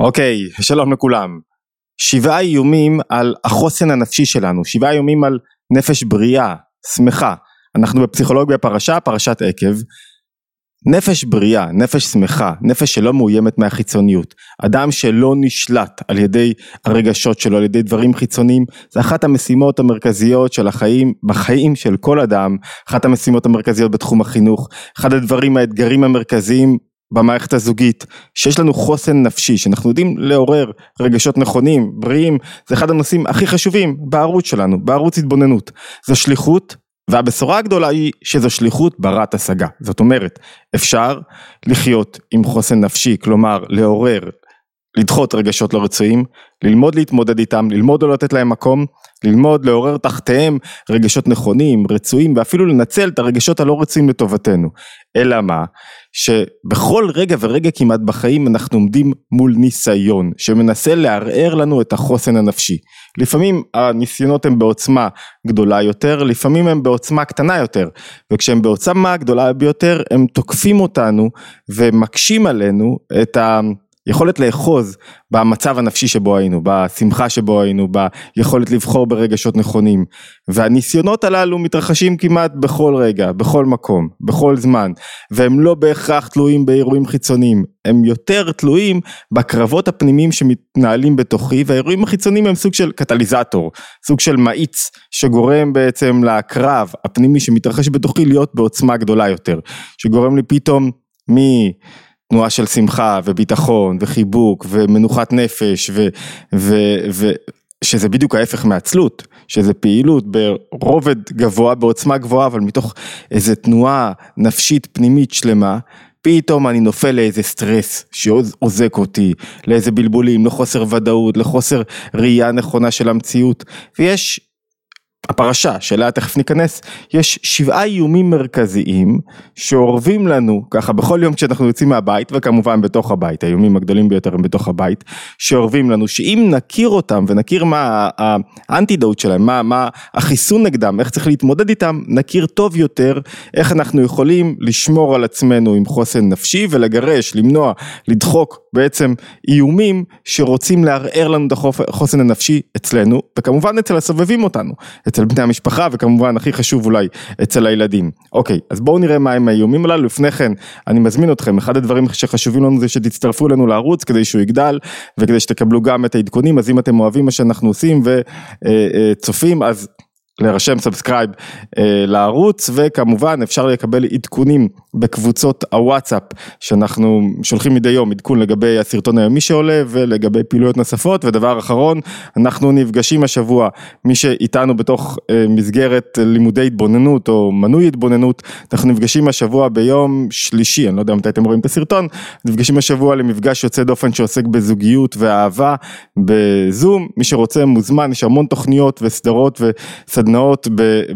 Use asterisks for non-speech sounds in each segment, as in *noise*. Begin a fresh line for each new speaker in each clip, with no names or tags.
אוקיי, שלום לכולם. שבעה איומים על החוסן הנפשי שלנו, שבעה איומים על נפש בריאה, שמחה. אנחנו בפסיכולוגיה פרשה, פרשת עקב. נפש בריאה, נפש שמחה, נפש שלא מאוימת מהחיצוניות, אדם שלא נשלט על ידי הרגשות שלו, על ידי דברים חיצוניים, זה אחת המשימות המרכזיות של החיים, בחיים של כל אדם, אחת המשימות המרכזיות בתחום החינוך, אחד הדברים, האתגרים המרכזיים במערכת הזוגית, שיש לנו חוסן נפשי, שאנחנו יודעים לעורר רגשות נכונים, בריאים, זה אחד הנושאים הכי חשובים בערוץ שלנו, בערוץ התבוננות. זו שליחות, והבשורה הגדולה היא שזו שליחות ברת השגה. זאת אומרת, אפשר לחיות עם חוסן נפשי, כלומר לעורר, לדחות רגשות לא רצויים, ללמוד להתמודד איתם, ללמוד לא לתת להם מקום, ללמוד לעורר תחתיהם רגשות נכונים, רצויים, ואפילו לנצל את הרגשות הלא רצויים לטובתנו. אלא מה? שבכל רגע ורגע כמעט בחיים אנחנו עומדים מול ניסיון שמנסה לערער לנו את החוסן הנפשי. לפעמים הניסיונות הם בעוצמה גדולה יותר, לפעמים הם בעוצמה קטנה יותר, וכשהם בעוצמה גדולה ביותר הם תוקפים אותנו ומקשים עלינו את ה... יכולת לאחוז במצב הנפשי שבו היינו, בשמחה שבו היינו, ביכולת לבחור ברגשות נכונים. והניסיונות הללו מתרחשים כמעט בכל רגע, בכל מקום, בכל זמן, והם לא בהכרח תלויים באירועים חיצוניים, הם יותר תלויים בקרבות הפנימיים שמתנהלים בתוכי, והאירועים החיצוניים הם סוג של קטליזטור, סוג של מאיץ שגורם בעצם לקרב הפנימי שמתרחש בתוכי להיות בעוצמה גדולה יותר, שגורם לי פתאום מ... תנועה של שמחה וביטחון וחיבוק ומנוחת נפש ו, ו, ו, שזה בדיוק ההפך מעצלות, שזה פעילות ברובד גבוה, בעוצמה גבוהה, אבל מתוך איזה תנועה נפשית פנימית שלמה, פתאום אני נופל לאיזה סטרס שעוזק אותי, לאיזה בלבולים, לחוסר ודאות, לחוסר ראייה נכונה של המציאות, ויש הפרשה שאליה תכף ניכנס, יש שבעה איומים מרכזיים שאורבים לנו ככה בכל יום כשאנחנו יוצאים מהבית וכמובן בתוך הבית, האיומים הגדולים ביותר הם בתוך הבית, שאורבים לנו שאם נכיר אותם ונכיר מה האנטידוט שלהם, מה, מה החיסון נגדם, איך צריך להתמודד איתם, נכיר טוב יותר איך אנחנו יכולים לשמור על עצמנו עם חוסן נפשי ולגרש, למנוע, לדחוק בעצם איומים שרוצים לערער לנו את החוסן הנפשי אצלנו וכמובן אצל הסובבים אותנו. אצל בני המשפחה וכמובן הכי חשוב אולי אצל הילדים. אוקיי, אז בואו נראה מה הם האיומים הללו, לפני כן אני מזמין אתכם, אחד הדברים שחשובים לנו זה שתצטרפו אלינו לערוץ כדי שהוא יגדל וכדי שתקבלו גם את העדכונים, אז אם אתם אוהבים מה שאנחנו עושים וצופים אז להירשם subscribe אה, לערוץ וכמובן אפשר לקבל עדכונים בקבוצות הוואטסאפ שאנחנו שולחים מדי יום עדכון לגבי הסרטון היומי שעולה ולגבי פעילויות נוספות. ודבר אחרון אנחנו נפגשים השבוע מי שאיתנו בתוך אה, מסגרת לימודי התבוננות או מנוי התבוננות אנחנו נפגשים השבוע ביום שלישי אני לא יודע מתי אתם רואים את הסרטון נפגשים השבוע למפגש יוצא דופן שעוסק בזוגיות ואהבה בזום. מי שרוצה מוזמן יש המון תוכניות וסדרות וסדרות סדנאות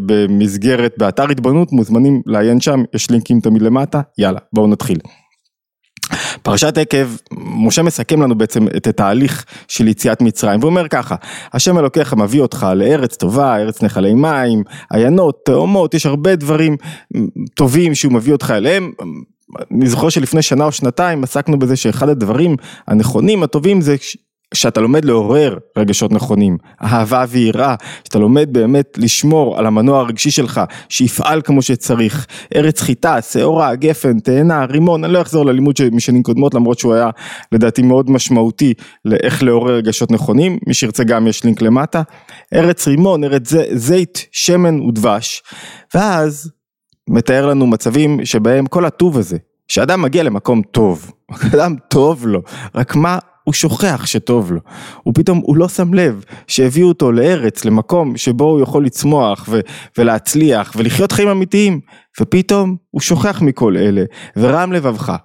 במסגרת, באתר התבוננות, מוזמנים לעיין שם, יש לינקים תמיד למטה, יאללה, בואו נתחיל. פרשת עקב, משה מסכם לנו בעצם את התהליך של יציאת מצרים, ואומר ככה, השם אלוקיך מביא אותך לארץ טובה, ארץ נחלי מים, עיינות, תאומות, יש הרבה דברים טובים שהוא מביא אותך אליהם. אני זוכר שלפני שנה או שנתיים עסקנו בזה שאחד הדברים הנכונים, הטובים, זה שאתה לומד לעורר רגשות נכונים, אהבה ויראה, שאתה לומד באמת לשמור על המנוע הרגשי שלך, שיפעל כמו שצריך, ארץ חיטה, שעורה, גפן, תאנה, רימון, אני לא אחזור ללימוד משנים קודמות למרות שהוא היה לדעתי מאוד משמעותי לאיך לעורר רגשות נכונים, מי שירצה גם יש לינק למטה, ארץ רימון, ארץ זית, שמן ודבש, ואז מתאר לנו מצבים שבהם כל הטוב הזה, שאדם מגיע למקום טוב, *laughs* אדם טוב לו, רק מה הוא שוכח שטוב לו, הוא פתאום, הוא לא שם לב שהביאו אותו לארץ, למקום שבו הוא יכול לצמוח ו- ולהצליח ולחיות חיים אמיתיים, ופתאום הוא שוכח מכל אלה, ורם לבבך,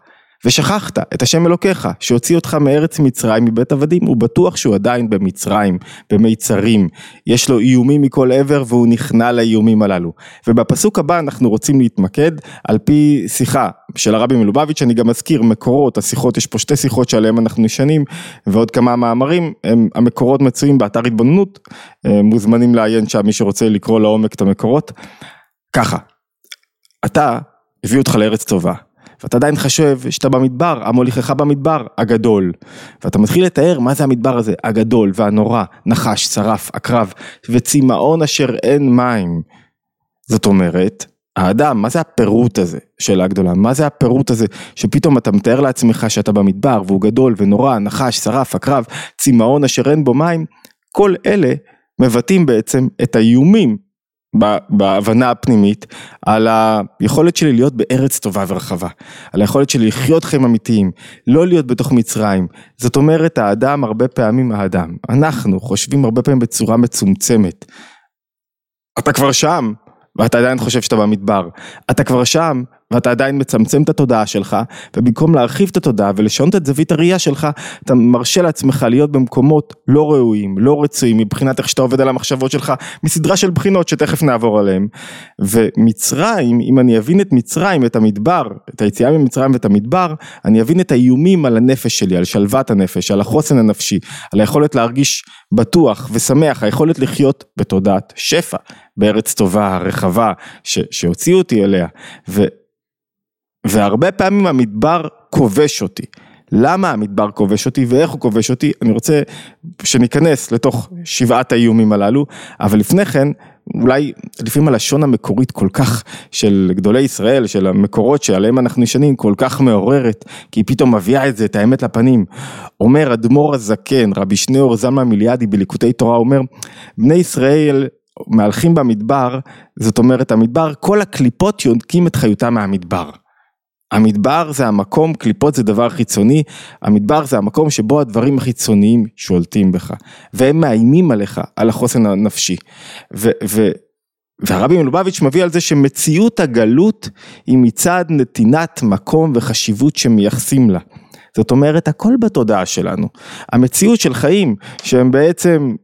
ושכחת את השם אלוקיך שהוציא אותך מארץ מצרים מבית עבדים הוא בטוח שהוא עדיין במצרים במיצרים. יש לו איומים מכל עבר והוא נכנע לאיומים הללו. ובפסוק הבא אנחנו רוצים להתמקד על פי שיחה של הרבי מלובביץ' אני גם מזכיר מקורות השיחות יש פה שתי שיחות שעליהן אנחנו נשענים ועוד כמה מאמרים הם, המקורות מצויים באתר התבוננות. אה, מוזמנים לעיין שם מי שרוצה לקרוא לעומק את המקורות. ככה אתה הביא אותך לארץ טובה ואתה עדיין חושב שאתה במדבר, המוליכך במדבר, הגדול. ואתה מתחיל לתאר מה זה המדבר הזה, הגדול והנורא, נחש, שרף, עקרב, וצמאון אשר אין מים. זאת אומרת, האדם, מה זה הפירוט הזה, שאלה גדולה, מה זה הפירוט הזה, שפתאום אתה מתאר לעצמך שאתה במדבר, והוא גדול ונורא, נחש, שרף, עקרב, צמאון אשר אין בו מים, כל אלה מבטאים בעצם את האיומים בהבנה הפנימית על היכולת שלי להיות בארץ טובה ורחבה, על היכולת שלי לחיות חיים אמיתיים, לא להיות בתוך מצרים. זאת אומרת האדם הרבה פעמים האדם, אנחנו חושבים הרבה פעמים בצורה מצומצמת. אתה כבר שם ואתה עדיין חושב שאתה במדבר, אתה כבר שם ואתה עדיין מצמצם את התודעה שלך, ובמקום להרחיב את התודעה ולשנות את זווית הראייה שלך, אתה מרשה לעצמך להיות במקומות לא ראויים, לא רצויים, מבחינת איך שאתה עובד על המחשבות שלך, מסדרה של בחינות שתכף נעבור עליהן. ומצרים, אם אני אבין את מצרים, את המדבר, את היציאה ממצרים ואת המדבר, אני אבין את האיומים על הנפש שלי, על שלוות הנפש, על החוסן הנפשי, על היכולת להרגיש בטוח ושמח, היכולת לחיות בתודעת שפע, בארץ טובה, רחבה, שהוציאו אותי אליה. ו... והרבה פעמים המדבר כובש אותי. למה המדבר כובש אותי ואיך הוא כובש אותי, אני רוצה שניכנס לתוך שבעת האיומים הללו, אבל לפני כן, אולי לפעמים הלשון המקורית כל כך של גדולי ישראל, של המקורות שעליהם אנחנו נשענים, כל כך מעוררת, כי היא פתאום מביאה את זה, את האמת לפנים. אומר אדמו"ר הזקן, רבי שניאור זלמן מיליאדי בליקוטי תורה, אומר, בני ישראל מהלכים במדבר, זאת אומרת המדבר, כל הקליפות יונקים את חיותם מהמדבר. המדבר זה המקום, קליפות זה דבר חיצוני, המדבר זה המקום שבו הדברים החיצוניים שולטים בך, והם מאיימים עליך, על החוסן הנפשי. ו, ו, והרבי מלובביץ' מביא על זה שמציאות הגלות היא מצד נתינת מקום וחשיבות שמייחסים לה. זאת אומרת הכל בתודעה שלנו. המציאות של חיים שהם בעצם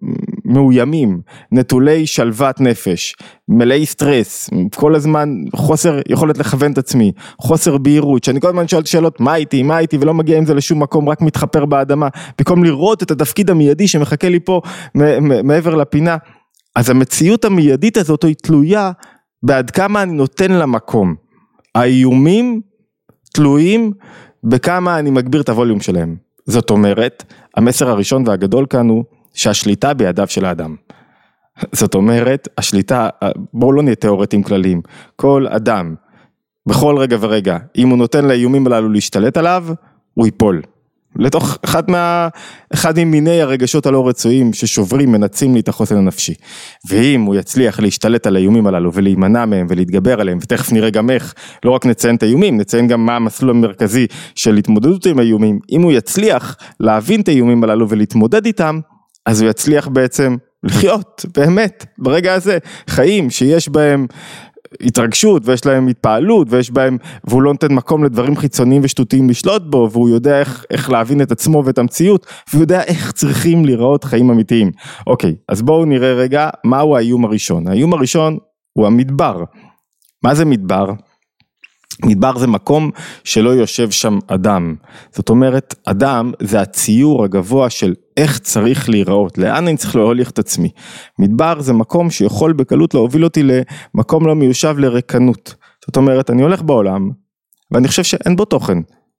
מאוימים, נטולי שלוות נפש, מלאי סטרס, כל הזמן חוסר יכולת לכוון את עצמי, חוסר בהירות, שאני כל הזמן שואל שאלות מה איתי, מה איתי ולא מגיע עם זה לשום מקום, רק מתחפר באדמה, במקום לראות את התפקיד המיידי שמחכה לי פה מעבר לפינה. אז המציאות המיידית הזאת היא תלויה בעד כמה אני נותן לה מקום. האיומים תלויים בכמה אני מגביר את הווליום שלהם. זאת אומרת, המסר הראשון והגדול כאן הוא שהשליטה בידיו של האדם. זאת אומרת, השליטה, בואו לא נהיה תיאורטים כלליים, כל אדם, בכל רגע ורגע, אם הוא נותן לאיומים הללו להשתלט עליו, הוא ייפול. לתוך אחד מה... אחד ממיני הרגשות הלא רצויים ששוברים, מנצים לי את החוסן הנפשי. ואם הוא יצליח להשתלט על האיומים הללו ולהימנע מהם ולהתגבר עליהם, ותכף נראה גם איך, לא רק נציין את האיומים, נציין גם מה המסלול המרכזי של התמודדות עם האיומים, אם הוא יצליח להבין את האיומים הללו ולהתמודד איתם, אז הוא יצליח בעצם לחיות, באמת, ברגע הזה, חיים שיש בהם התרגשות ויש להם התפעלות ויש בהם, והוא לא נותן מקום לדברים חיצוניים ושטותיים לשלוט בו והוא יודע איך, איך להבין את עצמו ואת המציאות והוא יודע איך צריכים להיראות חיים אמיתיים. אוקיי, אז בואו נראה רגע מהו האיום הראשון. האיום הראשון הוא המדבר. מה זה מדבר? מדבר זה מקום שלא יושב שם אדם, זאת אומרת אדם זה הציור הגבוה של איך צריך להיראות, לאן אני צריך להוליך את עצמי. מדבר זה מקום שיכול בקלות להוביל אותי למקום לא מיושב לריקנות. זאת אומרת אני הולך בעולם ואני חושב שאין בו תוכן,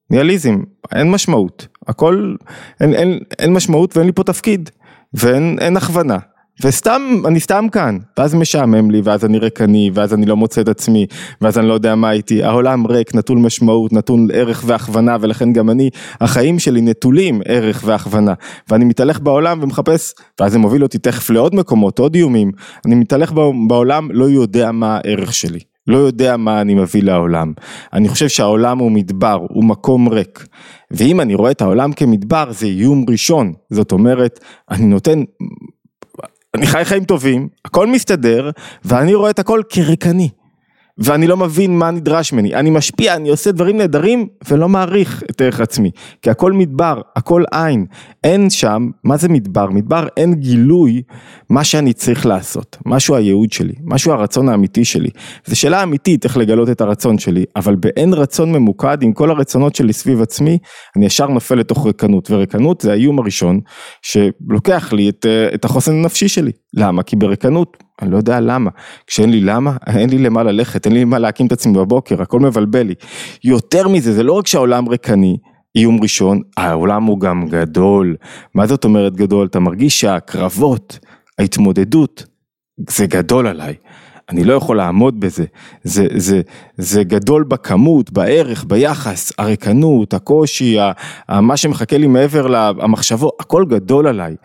ניאליזם, אין משמעות, הכל, אין, אין, אין משמעות ואין לי פה תפקיד ואין הכוונה. וסתם, אני סתם כאן, ואז משעמם לי, ואז אני ריקני, ואז אני לא מוצא את עצמי, ואז אני לא יודע מה איתי, העולם ריק, נטול משמעות, נטול ערך והכוונה, ולכן גם אני, החיים שלי נטולים ערך והכוונה, ואני מתהלך בעולם ומחפש, ואז זה מוביל אותי תכף לעוד מקומות, עוד איומים, אני מתהלך בעולם, לא יודע מה הערך שלי. לא יודע מה אני מביא לעולם. אני חושב שהעולם הוא מדבר, הוא מקום ריק. ואם אני רואה את העולם כמדבר, זה איום ראשון. זאת אומרת, אני נותן אני חי חיים טובים, הכל מסתדר, ואני רואה את הכל כריקני. ואני לא מבין מה נדרש ממני, אני משפיע, אני עושה דברים נהדרים ולא מעריך את ערך עצמי, כי הכל מדבר, הכל עין, אין שם, מה זה מדבר? מדבר אין גילוי מה שאני צריך לעשות, משהו הייעוד שלי, משהו הרצון האמיתי שלי, זו שאלה אמיתית איך לגלות את הרצון שלי, אבל באין רצון ממוקד עם כל הרצונות שלי סביב עצמי, אני ישר נופל לתוך ריקנות, וריקנות זה האיום הראשון שלוקח לי את, את החוסן הנפשי שלי, למה? כי בריקנות אני לא יודע למה. כשאין לי למה, אין לי למה ללכת, אין לי למה להקים את עצמי בבוקר, הכל מבלבל לי. יותר מזה, זה לא רק שהעולם ריקני, איום ראשון, העולם הוא גם גדול. מה זאת אומרת גדול? אתה מרגיש שהקרבות, ההתמודדות, זה גדול עליי. אני לא יכול לעמוד בזה, זה, זה, זה גדול בכמות, בערך, ביחס, הריקנות, הקושי, מה שמחכה לי מעבר למחשבות, הכל גדול עליי.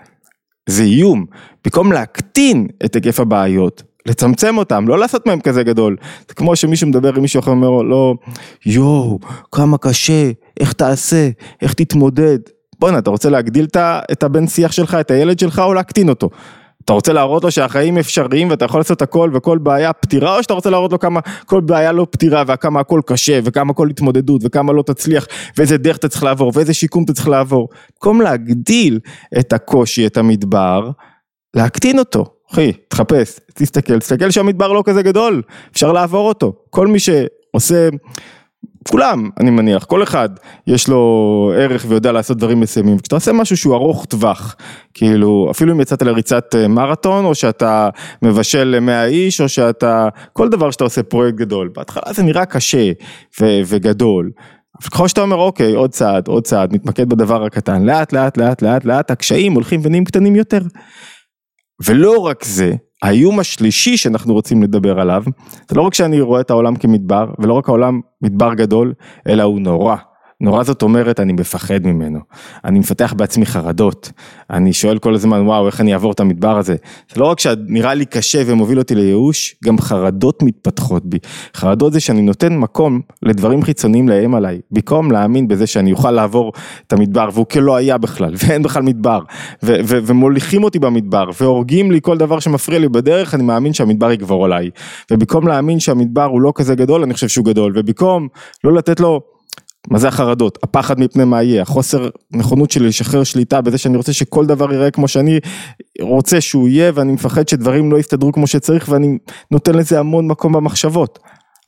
זה איום, במקום להקטין את היקף הבעיות, לצמצם אותם, לא לעשות מהם כזה גדול. זה כמו שמישהו מדבר עם מישהו אחר ואומר לו, לא, יואו, כמה קשה, איך תעשה, איך תתמודד. בואנה, אתה רוצה להגדיל את הבן שיח שלך, את הילד שלך, או להקטין אותו? אתה רוצה להראות לו שהחיים אפשריים ואתה יכול לעשות הכל וכל בעיה פתירה או שאתה רוצה להראות לו כמה כל בעיה לא פתירה וכמה הכל קשה וכמה הכל התמודדות וכמה לא תצליח ואיזה דרך אתה צריך לעבור ואיזה שיקום אתה צריך לעבור. במקום להגדיל את הקושי, את המדבר, להקטין אותו. אחי, תחפש, תסתכל, תסתכל שהמדבר לא כזה גדול, אפשר לעבור אותו. כל מי שעושה כולם, אני מניח, כל אחד יש לו ערך ויודע לעשות דברים מסוימים. כשאתה עושה משהו שהוא ארוך טווח, כאילו, אפילו אם יצאת לריצת אה, מרתון, או שאתה מבשל למאה איש, או שאתה, כל דבר שאתה עושה פרויקט גדול, בהתחלה זה נראה קשה ו- וגדול. ככל שאתה אומר, אוקיי, עוד צעד, עוד צעד, מתמקד בדבר הקטן, לאט לאט לאט לאט לאט, הקשיים הולכים ונהיים קטנים יותר. ולא רק זה, האיום השלישי שאנחנו רוצים לדבר עליו, זה לא רק שאני רואה את העולם כמדבר, ולא רק העולם מדבר גדול, אלא הוא נורא. נורא זאת אומרת, אני מפחד ממנו. אני מפתח בעצמי חרדות. אני שואל כל הזמן, וואו, איך אני אעבור את המדבר הזה? זה לא רק שנראה לי קשה ומוביל אותי לייאוש, גם חרדות מתפתחות בי. חרדות זה שאני נותן מקום לדברים חיצוניים לאיים עליי, במקום להאמין בזה שאני אוכל לעבור את המדבר, והוא כלא היה בכלל, *laughs* ואין בכלל מדבר, ו- ו- ומוליכים אותי במדבר, והורגים לי כל דבר שמפריע לי בדרך, אני מאמין שהמדבר יגבור עליי. ובמקום להאמין שהמדבר הוא לא כזה גדול, אני חושב שהוא גדול, ובמקום לא לתת לו מה זה החרדות? הפחד מפני מה יהיה, החוסר נכונות שלי לשחרר שליטה בזה שאני רוצה שכל דבר ייראה כמו שאני רוצה שהוא יהיה ואני מפחד שדברים לא יסתדרו כמו שצריך ואני נותן לזה המון מקום במחשבות.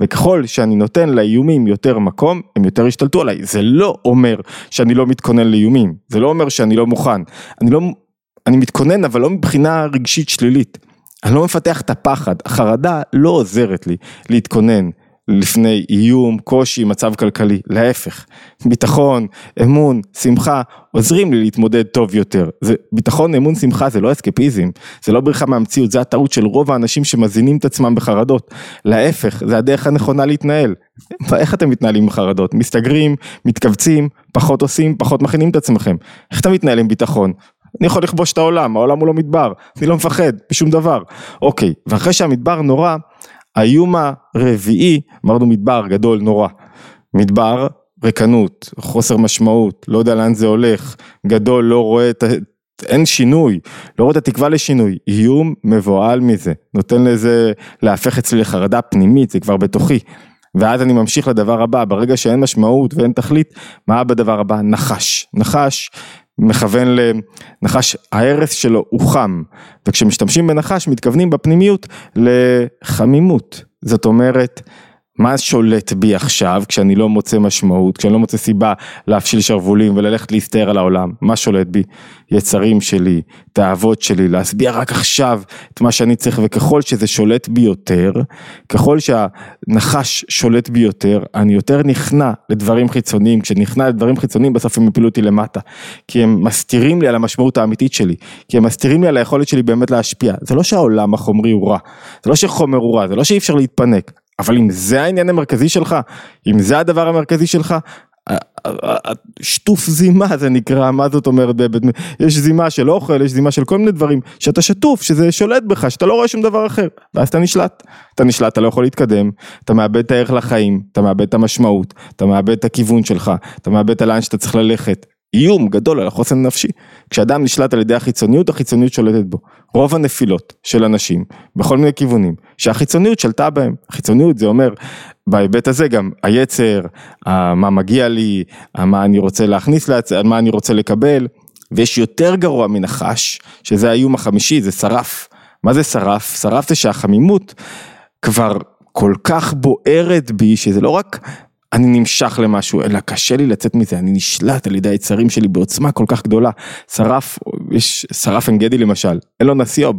וככל שאני נותן לאיומים יותר מקום, הם יותר ישתלטו עליי. זה לא אומר שאני לא מתכונן לאיומים, זה לא אומר שאני לא מוכן. אני לא, אני מתכונן אבל לא מבחינה רגשית שלילית. אני לא מפתח את הפחד, החרדה לא עוזרת לי להתכונן לפני איום, קושי, מצב כלכלי, להפך, ביטחון, אמון, שמחה, עוזרים לי להתמודד טוב יותר. זה, ביטחון, אמון, שמחה זה לא אסקפיזם, זה לא בריחה מהמציאות, זה הטעות של רוב האנשים שמזינים את עצמם בחרדות. להפך, זה הדרך הנכונה להתנהל. איך אתם מתנהלים בחרדות? מסתגרים, מתכווצים, פחות עושים, פחות מכינים את עצמכם. איך אתה מתנהל עם ביטחון? אני יכול לכבוש את העולם, העולם הוא לא מדבר, אני לא מפחד בשום דבר. אוקיי, ואחרי שהמדבר נורא, האיום הרביעי, אמרנו מדבר גדול נורא, מדבר, ריקנות, חוסר משמעות, לא יודע לאן זה הולך, גדול, לא רואה את. אין שינוי, לא רואה את התקווה לשינוי, איום מבוהל מזה, נותן לזה להפך אצלי לחרדה פנימית, זה כבר בתוכי. ואז אני ממשיך לדבר הבא, ברגע שאין משמעות ואין תכלית, מה בדבר הבא? נחש. נחש מכוון לנחש, ההרס שלו הוא חם, וכשמשתמשים בנחש מתכוונים בפנימיות לחמימות, זאת אומרת מה שולט בי עכשיו כשאני לא מוצא משמעות, כשאני לא מוצא סיבה להפשיל שרוולים וללכת להסתער על העולם, מה שולט בי? יצרים שלי, תאוות שלי, להשביע רק עכשיו את מה שאני צריך וככל שזה שולט בי יותר, ככל שהנחש שולט בי יותר, אני יותר נכנע לדברים חיצוניים, כשנכנע לדברים חיצוניים בסוף הם יפילו אותי למטה, כי הם מסתירים לי על המשמעות האמיתית שלי, כי הם מסתירים לי על היכולת שלי באמת להשפיע, זה לא שהעולם החומרי הוא רע, זה לא שחומר הוא רע, זה לא שאי אפשר להתפנק, אבל אם זה העניין המרכזי שלך, אם זה הדבר המרכזי שלך, שטוף זימה זה נקרא, מה זאת אומרת, יש זימה של אוכל, יש זימה של כל מיני דברים, שאתה שטוף, שזה שולט בך, שאתה לא רואה שום דבר אחר, ואז אתה נשלט, אתה נשלט, אתה לא יכול להתקדם, אתה מאבד את הערך לחיים, אתה מאבד את המשמעות, אתה מאבד את הכיוון שלך, אתה מאבד את הלאן שאתה צריך ללכת, איום גדול על החוסן הנפשי. כשאדם נשלט על ידי החיצוניות, החיצוניות שולטת בו. רוב הנפילות של אנשים, בכל מיני כיוונים, שהחיצוניות שלטה בהם. החיצוניות זה אומר, בהיבט הזה גם היצר, מה מגיע לי, מה אני רוצה להכניס לעצמי, מה אני רוצה לקבל, ויש יותר גרוע מנחש, שזה האיום החמישי, זה שרף. מה זה שרף? שרף זה שהחמימות כבר כל כך בוערת בי, שזה לא רק אני נמשך למשהו, אלא קשה לי לצאת מזה, אני נשלט על ידי היצרים שלי בעוצמה כל כך גדולה. שרף, יש שרף עין גדי למשל, אין לו נסיוב,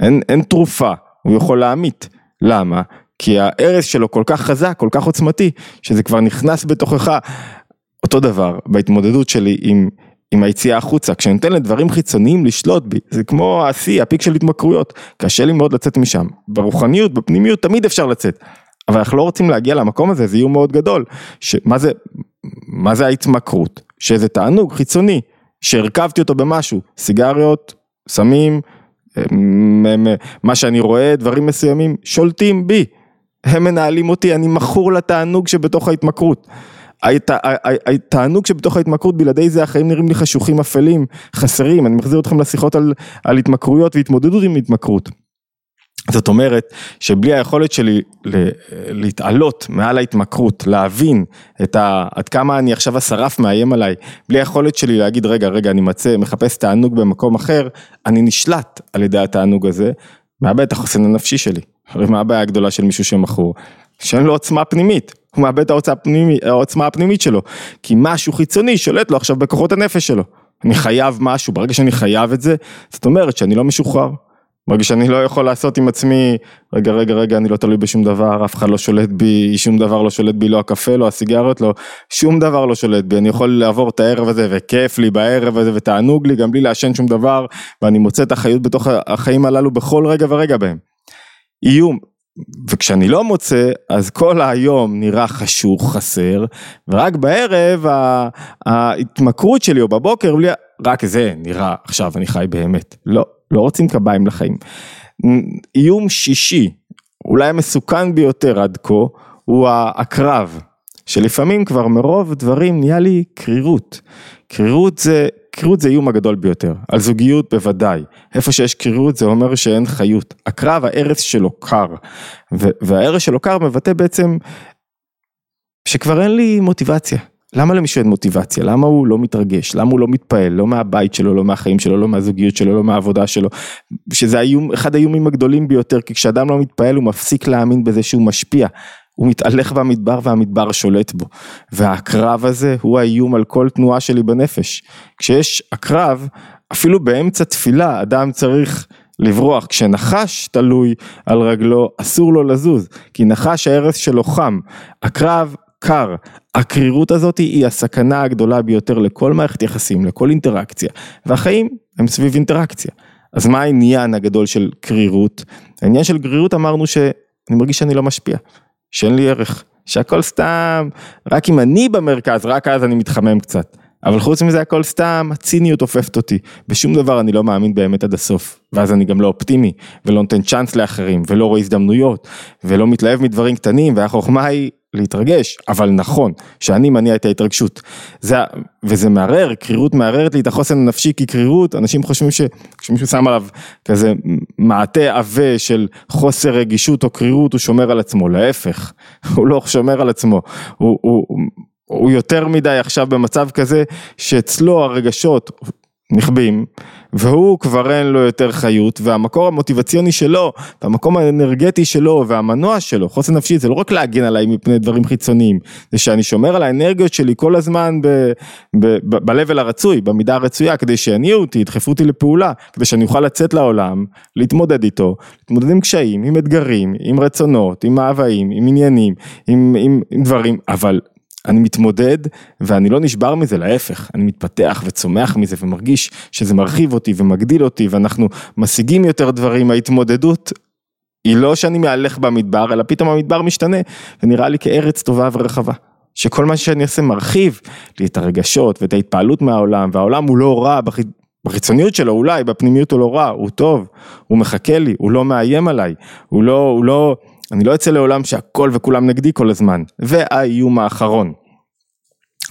אין, אין תרופה, הוא יכול להמית. למה? כי ההרס שלו כל כך חזק, כל כך עוצמתי, שזה כבר נכנס בתוכך. אותו דבר בהתמודדות שלי עם, עם היציאה החוצה, כשאני נותן לדברים חיצוניים לשלוט בי, זה כמו השיא, הפיק של התמכרויות, קשה לי מאוד לצאת משם. ברוחניות, בפנימיות, תמיד אפשר לצאת. אבל אנחנו לא רוצים להגיע למקום הזה, זה איום מאוד גדול. מה זה, מה זה ההתמכרות? שזה תענוג חיצוני, שהרכבתי אותו במשהו, סיגריות, סמים, מה שאני רואה, דברים מסוימים, שולטים בי. הם מנהלים אותי, אני מכור לתענוג שבתוך ההתמכרות. התענוג שבתוך ההתמכרות, בלעדי זה החיים נראים לי חשוכים אפלים, חסרים, אני מחזיר אתכם לשיחות על, על התמכרויות והתמודדות עם התמכרות. זאת אומרת שבלי היכולת שלי להתעלות מעל ההתמכרות, להבין את ה, עד כמה אני עכשיו השרף מאיים עליי, בלי היכולת שלי להגיד רגע רגע אני מצא, מחפש תענוג במקום אחר, אני נשלט על ידי התענוג הזה, מאבד את החוסן הנפשי שלי. הרי מה הבעיה הגדולה של מישהו שמכור? שאין לו עוצמה פנימית, הוא מאבד את העוצמה הפנימית, הפנימית שלו, כי משהו חיצוני שולט לו עכשיו בכוחות הנפש שלו. אני חייב משהו, ברגע שאני חייב את זה, זאת אומרת שאני לא משוחרר. ברגע שאני לא יכול לעשות עם עצמי, רגע, רגע, רגע, אני לא תלוי בשום דבר, אף אחד לא שולט בי, שום דבר לא שולט בי, לא הקפה, לא הסיגריות, לא, שום דבר לא שולט בי, אני יכול לעבור את הערב הזה, וכיף לי בערב הזה, ותענוג לי, גם בלי לעשן שום דבר, ואני מוצא את החיות בתוך החיים הללו בכל רגע ורגע בהם. איום, וכשאני לא מוצא, אז כל היום נראה חשוך, חסר, ורק בערב ההתמכרות שלי, או בבוקר, רק זה נראה, עכשיו אני חי באמת. לא, לא רוצים קביים לחיים. איום שישי, אולי המסוכן ביותר עד כה, הוא הקרב, שלפעמים כבר מרוב דברים נהיה לי קרירות. קרירות זה, קרירות זה איום הגדול ביותר, על זוגיות בוודאי. איפה שיש קרירות זה אומר שאין חיות. הקרב, ההרס שלו קר, וההרס שלו קר מבטא בעצם שכבר אין לי מוטיבציה. למה למישהו אין מוטיבציה? למה הוא לא מתרגש? למה הוא לא מתפעל? לא מהבית שלו, לא מהחיים שלו, לא מהזוגיות שלו, לא מהעבודה שלו. שזה האיום, אחד האיומים הגדולים ביותר, כי כשאדם לא מתפעל הוא מפסיק להאמין בזה שהוא משפיע. הוא מתהלך במדבר והמדבר שולט בו. והקרב הזה הוא האיום על כל תנועה שלי בנפש. כשיש הקרב, אפילו באמצע תפילה אדם צריך לברוח. כשנחש תלוי על רגלו, אסור לו לזוז, כי נחש ההרס שלו חם. הקרב קר. הקרירות הזאת היא הסכנה הגדולה ביותר לכל מערכת יחסים, לכל אינטראקציה, והחיים הם סביב אינטראקציה. אז מה העניין הגדול של קרירות? העניין של קרירות אמרנו שאני מרגיש שאני לא משפיע, שאין לי ערך, שהכל סתם, רק אם אני במרכז, רק אז אני מתחמם קצת. אבל חוץ מזה הכל סתם, הציניות אופפת אותי, בשום דבר אני לא מאמין באמת עד הסוף, ואז אני גם לא אופטימי, ולא נותן צ'אנס לאחרים, ולא רואה הזדמנויות, ולא מתלהב מדברים קטנים, והחוכמה היא להתרגש, אבל נכון, שאני מניע את ההתרגשות. זה, וזה מערער, קרירות מערערת לי את החוסן הנפשי, כי קרירות, אנשים חושבים שכשמישהו שם עליו כזה מעטה עבה של חוסר רגישות או קרירות, הוא שומר על עצמו, להפך, *laughs* הוא לא שומר על עצמו, הוא, הוא, הוא יותר מדי עכשיו במצב כזה שאצלו הרגשות נכבים, והוא כבר אין לו יותר חיות, והמקור המוטיבציוני שלו, והמקום האנרגטי שלו, והמנוע שלו, חוסן נפשי, זה לא רק להגן עליי מפני דברים חיצוניים, זה שאני שומר על האנרגיות שלי כל הזמן ב-level הרצוי, במידה הרצויה, כדי שיניעו אותי, ידחפו אותי לפעולה, כדי שאני אוכל לצאת לעולם, להתמודד איתו, להתמודד עם קשיים, עם אתגרים, עם רצונות, עם מאוויים, עם עניינים, עם, עם, עם דברים, אבל אני מתמודד ואני לא נשבר מזה, להפך, אני מתפתח וצומח מזה ומרגיש שזה מרחיב אותי ומגדיל אותי ואנחנו משיגים יותר דברים, ההתמודדות היא לא שאני מהלך במדבר, אלא פתאום המדבר משתנה ונראה לי כארץ טובה ורחבה. שכל מה שאני עושה מרחיב לי את הרגשות ואת ההתפעלות מהעולם, והעולם הוא לא רע בח... בחיצוניות שלו אולי, בפנימיות הוא לא רע, הוא טוב, הוא מחכה לי, הוא לא מאיים עליי, הוא לא, הוא לא, אני לא אצא לעולם שהכל וכולם נגדי כל הזמן. והאיום האחרון.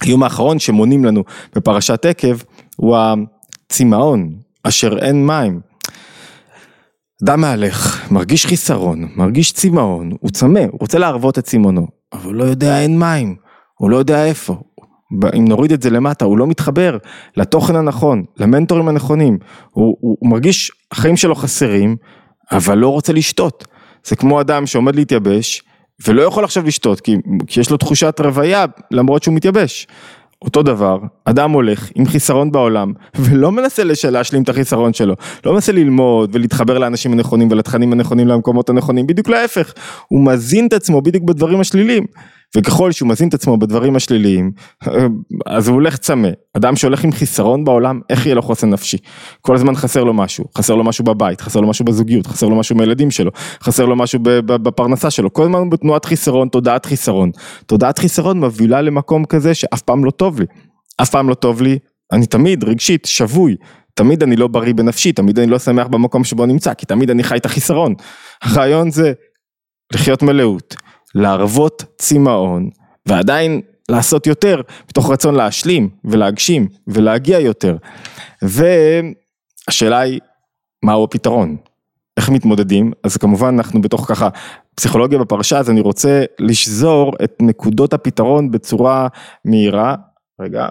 האיום האחרון שמונים לנו בפרשת עקב הוא הצמאון, אשר אין מים. אדם מהלך, מרגיש חיסרון, מרגיש צמאון, הוא צמא, הוא רוצה להרוות את צמאונו, אבל הוא לא יודע אין מים, הוא לא יודע איפה. אם נוריד את זה למטה, הוא לא מתחבר לתוכן הנכון, למנטורים הנכונים, הוא, הוא, הוא מרגיש, החיים שלו חסרים, אבל לא רוצה לשתות. זה כמו אדם שעומד להתייבש ולא יכול עכשיו לשתות כי, כי יש לו תחושת רוויה למרות שהוא מתייבש. אותו דבר, אדם הולך עם חיסרון בעולם ולא מנסה להשלים את החיסרון שלו, לא מנסה ללמוד ולהתחבר לאנשים הנכונים ולתכנים הנכונים למקומות הנכונים, בדיוק להפך, הוא מזין את עצמו בדיוק בדברים השליליים. וככל שהוא מזין את עצמו בדברים השליליים, אז הוא הולך צמא. אדם שהולך עם חיסרון בעולם, איך יהיה לו חוסן נפשי? כל הזמן חסר לו משהו, חסר לו משהו בבית, חסר לו משהו בזוגיות, חסר לו משהו מהילדים שלו, חסר לו משהו בפרנסה שלו, כל הזמן בתנועת חיסרון, תודעת חיסרון. תודעת חיסרון מובילה למקום כזה שאף פעם לא טוב לי. אף פעם לא טוב לי, אני תמיד רגשית שבוי, תמיד אני לא בריא בנפשי, תמיד אני לא שמח במקום שבו נמצא, כי תמיד אני חי את החיסרון. הרעיון זה לחיות מלאות. להרוות צמאון ועדיין לעשות יותר מתוך רצון להשלים ולהגשים ולהגיע יותר. והשאלה היא מהו הפתרון? איך מתמודדים? אז כמובן אנחנו בתוך ככה פסיכולוגיה בפרשה אז אני רוצה לשזור את נקודות הפתרון בצורה מהירה. רגע.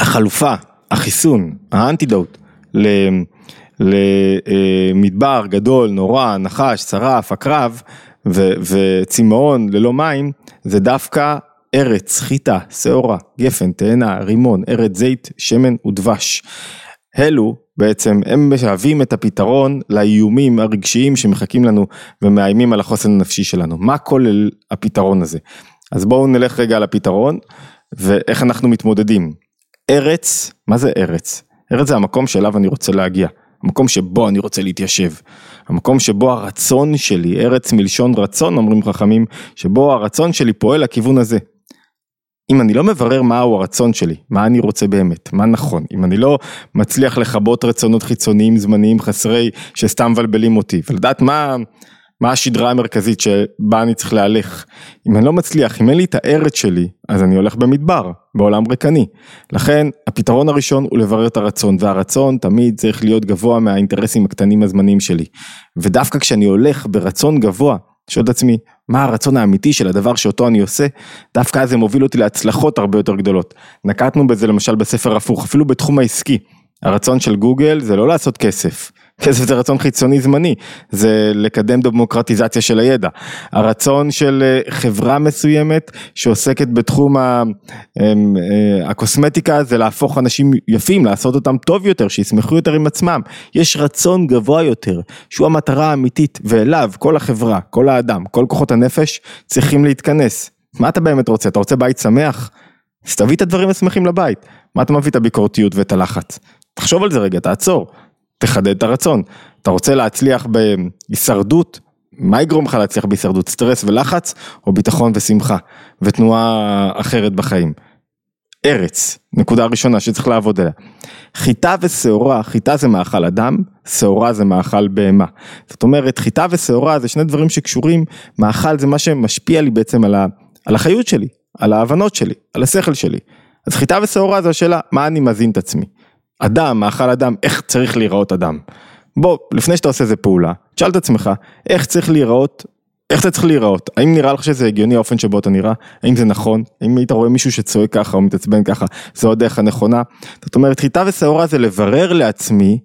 החלופה, החיסון, האנטידוט למדבר גדול, נורא, נחש, שרף, עקרב וצמאון ללא מים, זה דווקא ארץ, חיטה, שעורה, גפן, תאנה, רימון, ארץ זית, שמן ודבש. אלו בעצם הם משאבים את הפתרון לאיומים הרגשיים שמחכים לנו ומאיימים על החוסן הנפשי שלנו. מה כולל הפתרון הזה? אז בואו נלך רגע על הפתרון ואיך אנחנו מתמודדים. ארץ, מה זה ארץ? ארץ זה המקום שאליו אני רוצה להגיע. המקום שבו אני רוצה להתיישב, המקום שבו הרצון שלי, ארץ מלשון רצון אומרים חכמים, שבו הרצון שלי פועל לכיוון הזה. אם אני לא מברר מהו הרצון שלי, מה אני רוצה באמת, מה נכון, אם אני לא מצליח לכבות רצונות חיצוניים זמניים חסרי שסתם מבלבלים אותי, ולדעת מה, מה השדרה המרכזית שבה אני צריך להלך. אם אני לא מצליח, אם אין לי את הארץ שלי, אז אני הולך במדבר, בעולם ריקני. לכן, הפתרון הראשון הוא לברר את הרצון, והרצון תמיד צריך להיות גבוה מהאינטרסים הקטנים הזמניים שלי. ודווקא כשאני הולך ברצון גבוה, שואל את עצמי, מה הרצון האמיתי של הדבר שאותו אני עושה, דווקא זה מוביל אותי להצלחות הרבה יותר גדולות. נקטנו בזה למשל בספר הפוך, אפילו בתחום העסקי. הרצון של גוגל זה לא לעשות כסף, כסף זה רצון חיצוני זמני, זה לקדם דמוקרטיזציה של הידע. הרצון של אה, חברה מסוימת שעוסקת בתחום אה, הקוסמטיקה זה להפוך אנשים יפים, לעשות אותם טוב יותר, שישמחו יותר עם עצמם. יש רצון גבוה יותר, שהוא המטרה האמיתית, ואליו כל החברה, כל האדם, כל כוחות הנפש צריכים להתכנס. מה אתה באמת רוצה? אתה רוצה בית שמח? אז תביא את הדברים השמחים לבית. מה אתה מביא את הביקורתיות ואת הלחץ? תחשוב על זה רגע, תעצור. תחדד את הרצון. אתה רוצה להצליח בהישרדות, מה יגרום לך להצליח בהישרדות? סטרס ולחץ או ביטחון ושמחה ותנועה אחרת בחיים? ארץ, נקודה ראשונה שצריך לעבוד עליה. חיטה ושעורה, חיטה זה מאכל אדם, שעורה זה מאכל בהמה. זאת אומרת, חיטה ושעורה זה שני דברים שקשורים, מאכל זה מה שמשפיע לי בעצם על, ה, על החיות שלי, על ההבנות שלי, על השכל שלי. אז חיטה ושעורה זו השאלה, מה אני מזין את עצמי. אדם, מאכל אדם, איך צריך להיראות אדם. בוא, לפני שאתה עושה איזה פעולה, תשאל את עצמך, איך צריך להיראות, איך זה צריך להיראות? האם נראה לך שזה הגיוני האופן שבו אתה נראה? האם זה נכון? האם היית רואה מישהו שצועק ככה או מתעצבן ככה, זו הדרך הנכונה? זאת אומרת, חיטה ושעורה זה לברר לעצמי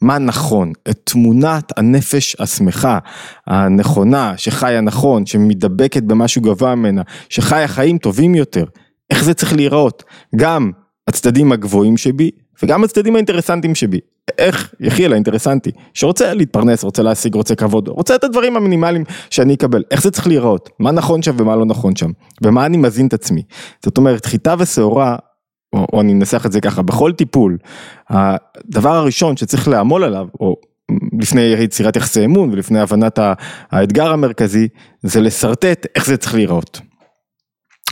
מה נכון, את תמונת הנפש השמחה, הנכונה, שחיה נכון, שמדבקת במשהו גבוה ממנה, שחיה חיים טובים יותר. איך זה צריך להיראות? גם הצדדים הגבוהים שבי וגם הצדדים האינטרסנטיים שבי. איך יחיאל האינטרסנטי, שרוצה להתפרנס, רוצה להשיג, רוצה כבוד, רוצה את הדברים המינימליים שאני אקבל, איך זה צריך להיראות, מה נכון שם ומה לא נכון שם, ומה אני מזין את עצמי. זאת אומרת, חיטה ושעורה, או, או אני אנסח את זה ככה, בכל טיפול, הדבר הראשון שצריך לעמול עליו, או לפני יצירת יחסי אמון ולפני הבנת האתגר המרכזי, זה לשרטט איך זה צריך להיראות.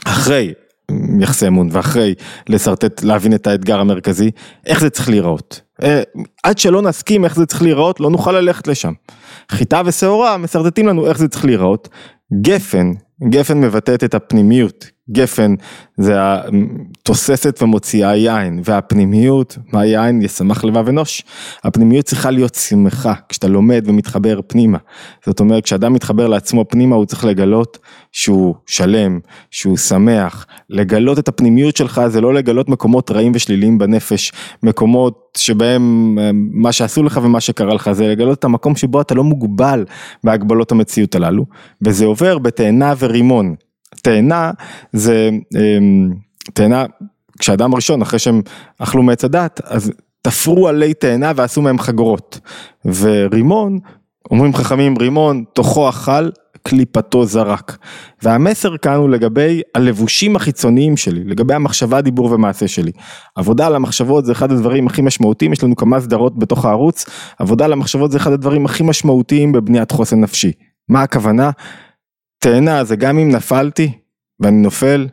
אחרי יחסי אמון ואחרי לשרטט, להבין את האתגר המרכזי, איך זה צריך להיראות. אה, עד שלא נסכים איך זה צריך להיראות, לא נוכל ללכת לשם. חיטה ושעורה משרטטים לנו איך זה צריך להיראות. גפן, גפן מבטאת את הפנימיות, גפן זה התוססת ומוציאה יין, והפנימיות, מה יין? ישמח לבב אנוש. הפנימיות צריכה להיות שמחה, כשאתה לומד ומתחבר פנימה. זאת אומרת, כשאדם מתחבר לעצמו פנימה, הוא צריך לגלות שהוא שלם, שהוא שמח. לגלות את הפנימיות שלך זה לא לגלות מקומות רעים ושליליים בנפש, מקומות שבהם אה, מה שעשו לך ומה שקרה לך, זה לגלות את המקום שבו אתה לא מוגבל בהגבלות המציאות הללו, וזה עובר בתאנה ורימון. תאנה זה, אמ, תאנה, כשאדם ראשון אחרי שהם אכלו מעץ הדת, אז תפרו עלי תאנה ועשו מהם חגורות. ורימון, אומרים חכמים רימון, תוכו אכל, קליפתו זרק. והמסר כאן הוא לגבי הלבושים החיצוניים שלי, לגבי המחשבה, דיבור ומעשה שלי. עבודה על המחשבות זה אחד הדברים הכי משמעותיים, יש לנו כמה סדרות בתוך הערוץ, עבודה על המחשבות זה אחד הדברים הכי משמעותיים בבניית חוסן נפשי. מה הכוונה? תאנה זה גם אם נפלתי ואני נופל,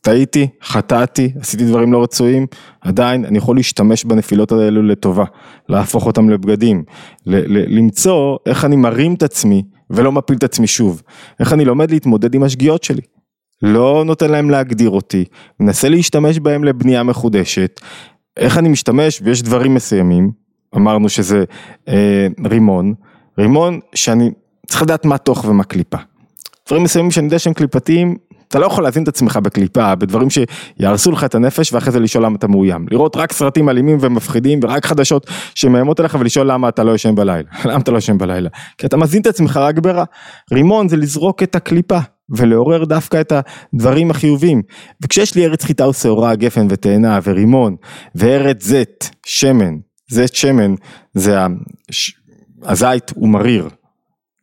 טעיתי, חטאתי, עשיתי דברים לא רצויים, עדיין אני יכול להשתמש בנפילות האלו לטובה, להפוך אותם לבגדים, למצוא איך אני מרים את עצמי ולא מפיל את עצמי שוב, איך אני לומד להתמודד עם השגיאות שלי, לא נותן להם להגדיר אותי, מנסה להשתמש בהם לבנייה מחודשת, איך אני משתמש ויש דברים מסוימים, אמרנו שזה אה, רימון, רימון שאני צריך לדעת מה תוך ומה קליפה. דברים מסוימים שאני יודע שהם קליפתיים, אתה לא יכול להזין את עצמך בקליפה, בדברים שיהרסו לך את הנפש ואחרי זה לשאול למה אתה מאוים. לראות רק סרטים אלימים ומפחידים ורק חדשות שמאיימות עליך ולשאול למה אתה לא ישן בלילה. *laughs* למה אתה לא ישן בלילה? כי אתה מזין את עצמך רק ברע. רימון זה לזרוק את הקליפה. ולעורר דווקא את הדברים החיוביים. וכשיש לי ארץ חיטה ושעורה, גפן ותאנה ורימון, וארץ זית, שמן, זית שמן, זה הזית הוא מריר,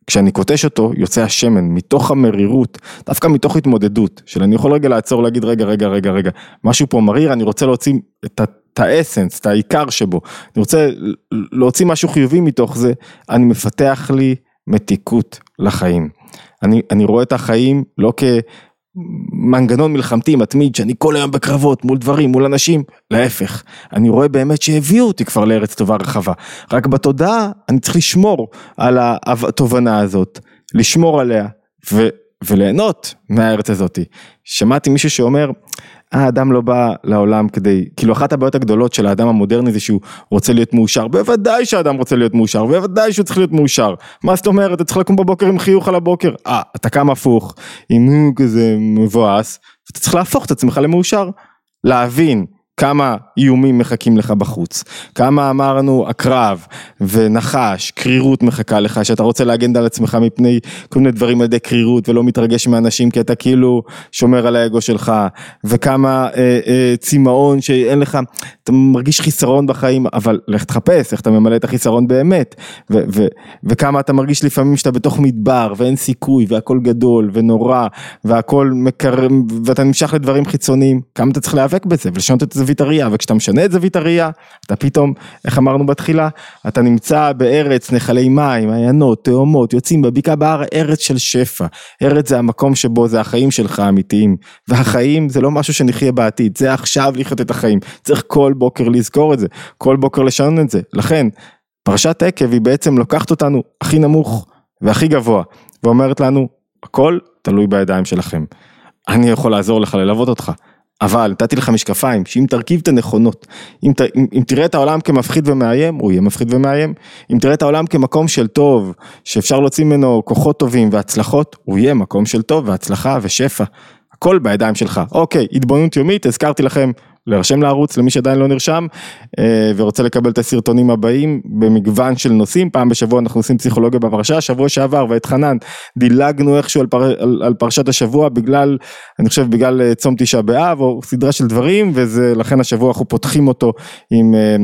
כשאני קוטש אותו יוצא השמן מתוך המרירות, דווקא מתוך התמודדות, של אני יכול רגע לעצור להגיד רגע רגע רגע רגע, משהו פה מריר, אני רוצה להוציא את. את האסנס, את העיקר שבו, אני רוצה להוציא משהו חיובי מתוך זה, אני מפתח לי מתיקות לחיים. אני, אני רואה את החיים לא כ... מנגנון מלחמתי מתמיד שאני כל היום בקרבות מול דברים מול אנשים. להפך אני רואה באמת שהביאו אותי כבר לארץ טובה רחבה. רק בתודעה אני צריך לשמור על התובנה הזאת לשמור עליה ו, וליהנות מהארץ הזאתי שמעתי מישהו שאומר האדם לא בא לעולם כדי, כאילו אחת הבעיות הגדולות של האדם המודרני זה שהוא רוצה להיות מאושר, בוודאי שהאדם רוצה להיות מאושר, בוודאי שהוא צריך להיות מאושר, מה זאת אומרת, אתה צריך לקום בבוקר עם חיוך על הבוקר, אה, אתה קם הפוך, עם כזה מבואס, אתה צריך להפוך את עצמך למאושר, להבין כמה איומים מחכים לך בחוץ, כמה אמרנו הקרב ונחש, קרירות מחכה לך, שאתה רוצה להגן על עצמך מפני כל מיני דברים על ידי קרירות ולא מתרגש מאנשים כי אתה כאילו שומר על האגו שלך, וכמה אה, אה, צמאון שאין לך, אתה מרגיש חיסרון בחיים, אבל לך תחפש איך אתה ממלא את החיסרון באמת, ו, ו, וכמה אתה מרגיש לפעמים שאתה בתוך מדבר ואין סיכוי והכל גדול ונורא והכל מקרב ואתה נמשך לדברים חיצוניים, כמה אתה צריך להיאבק בזה ולשנות את זה. זווית הראייה, וכשאתה משנה את זווית הראייה, אתה פתאום, איך אמרנו בתחילה, אתה נמצא בארץ נחלי מים, עיינות, תאומות, יוצאים בבקעה בהר, ארץ של שפע, ארץ זה המקום שבו זה החיים שלך האמיתיים, והחיים זה לא משהו שנחיה בעתיד, זה עכשיו לחיות את החיים, צריך כל בוקר לזכור את זה, כל בוקר לשנות את זה, לכן, פרשת עקב היא בעצם לוקחת אותנו הכי נמוך והכי גבוה, ואומרת לנו, הכל תלוי בידיים שלכם. אני יכול לעזור לך ללוות אותך. אבל נתתי לך משקפיים, שאם תרכיב את הנכונות, אם, ת, אם, אם תראה את העולם כמפחיד ומאיים, הוא יהיה מפחיד ומאיים, אם תראה את העולם כמקום של טוב, שאפשר להוציא ממנו כוחות טובים והצלחות, הוא יהיה מקום של טוב והצלחה ושפע, הכל בידיים שלך. אוקיי, התבוננות יומית, הזכרתי לכם להירשם לערוץ למי שעדיין לא נרשם אה, ורוצה לקבל את הסרטונים הבאים במגוון של נושאים, פעם בשבוע אנחנו עושים פסיכולוגיה בפרשה, שבוע שעבר ואת חנן דילגנו איכשהו על, פר, על, על פרשת השבוע בגלל, אני חושב בגלל אה, צום תשעה באב או סדרה של דברים וזה לכן השבוע אנחנו פותחים אותו עם אה,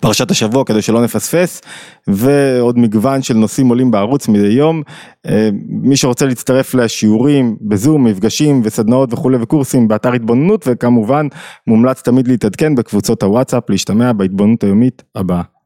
פרשת השבוע כדי שלא נפספס ועוד מגוון של נושאים עולים בערוץ מדי יום. אה, מי שרוצה להצטרף לשיעורים בזום מפגשים וסדנאות וכולי וקורסים באתר התבוננות וכמובן מומלץ תמיד להתעדכן בקבוצות הוואטסאפ להשתמע בהתבוננות היומית הבאה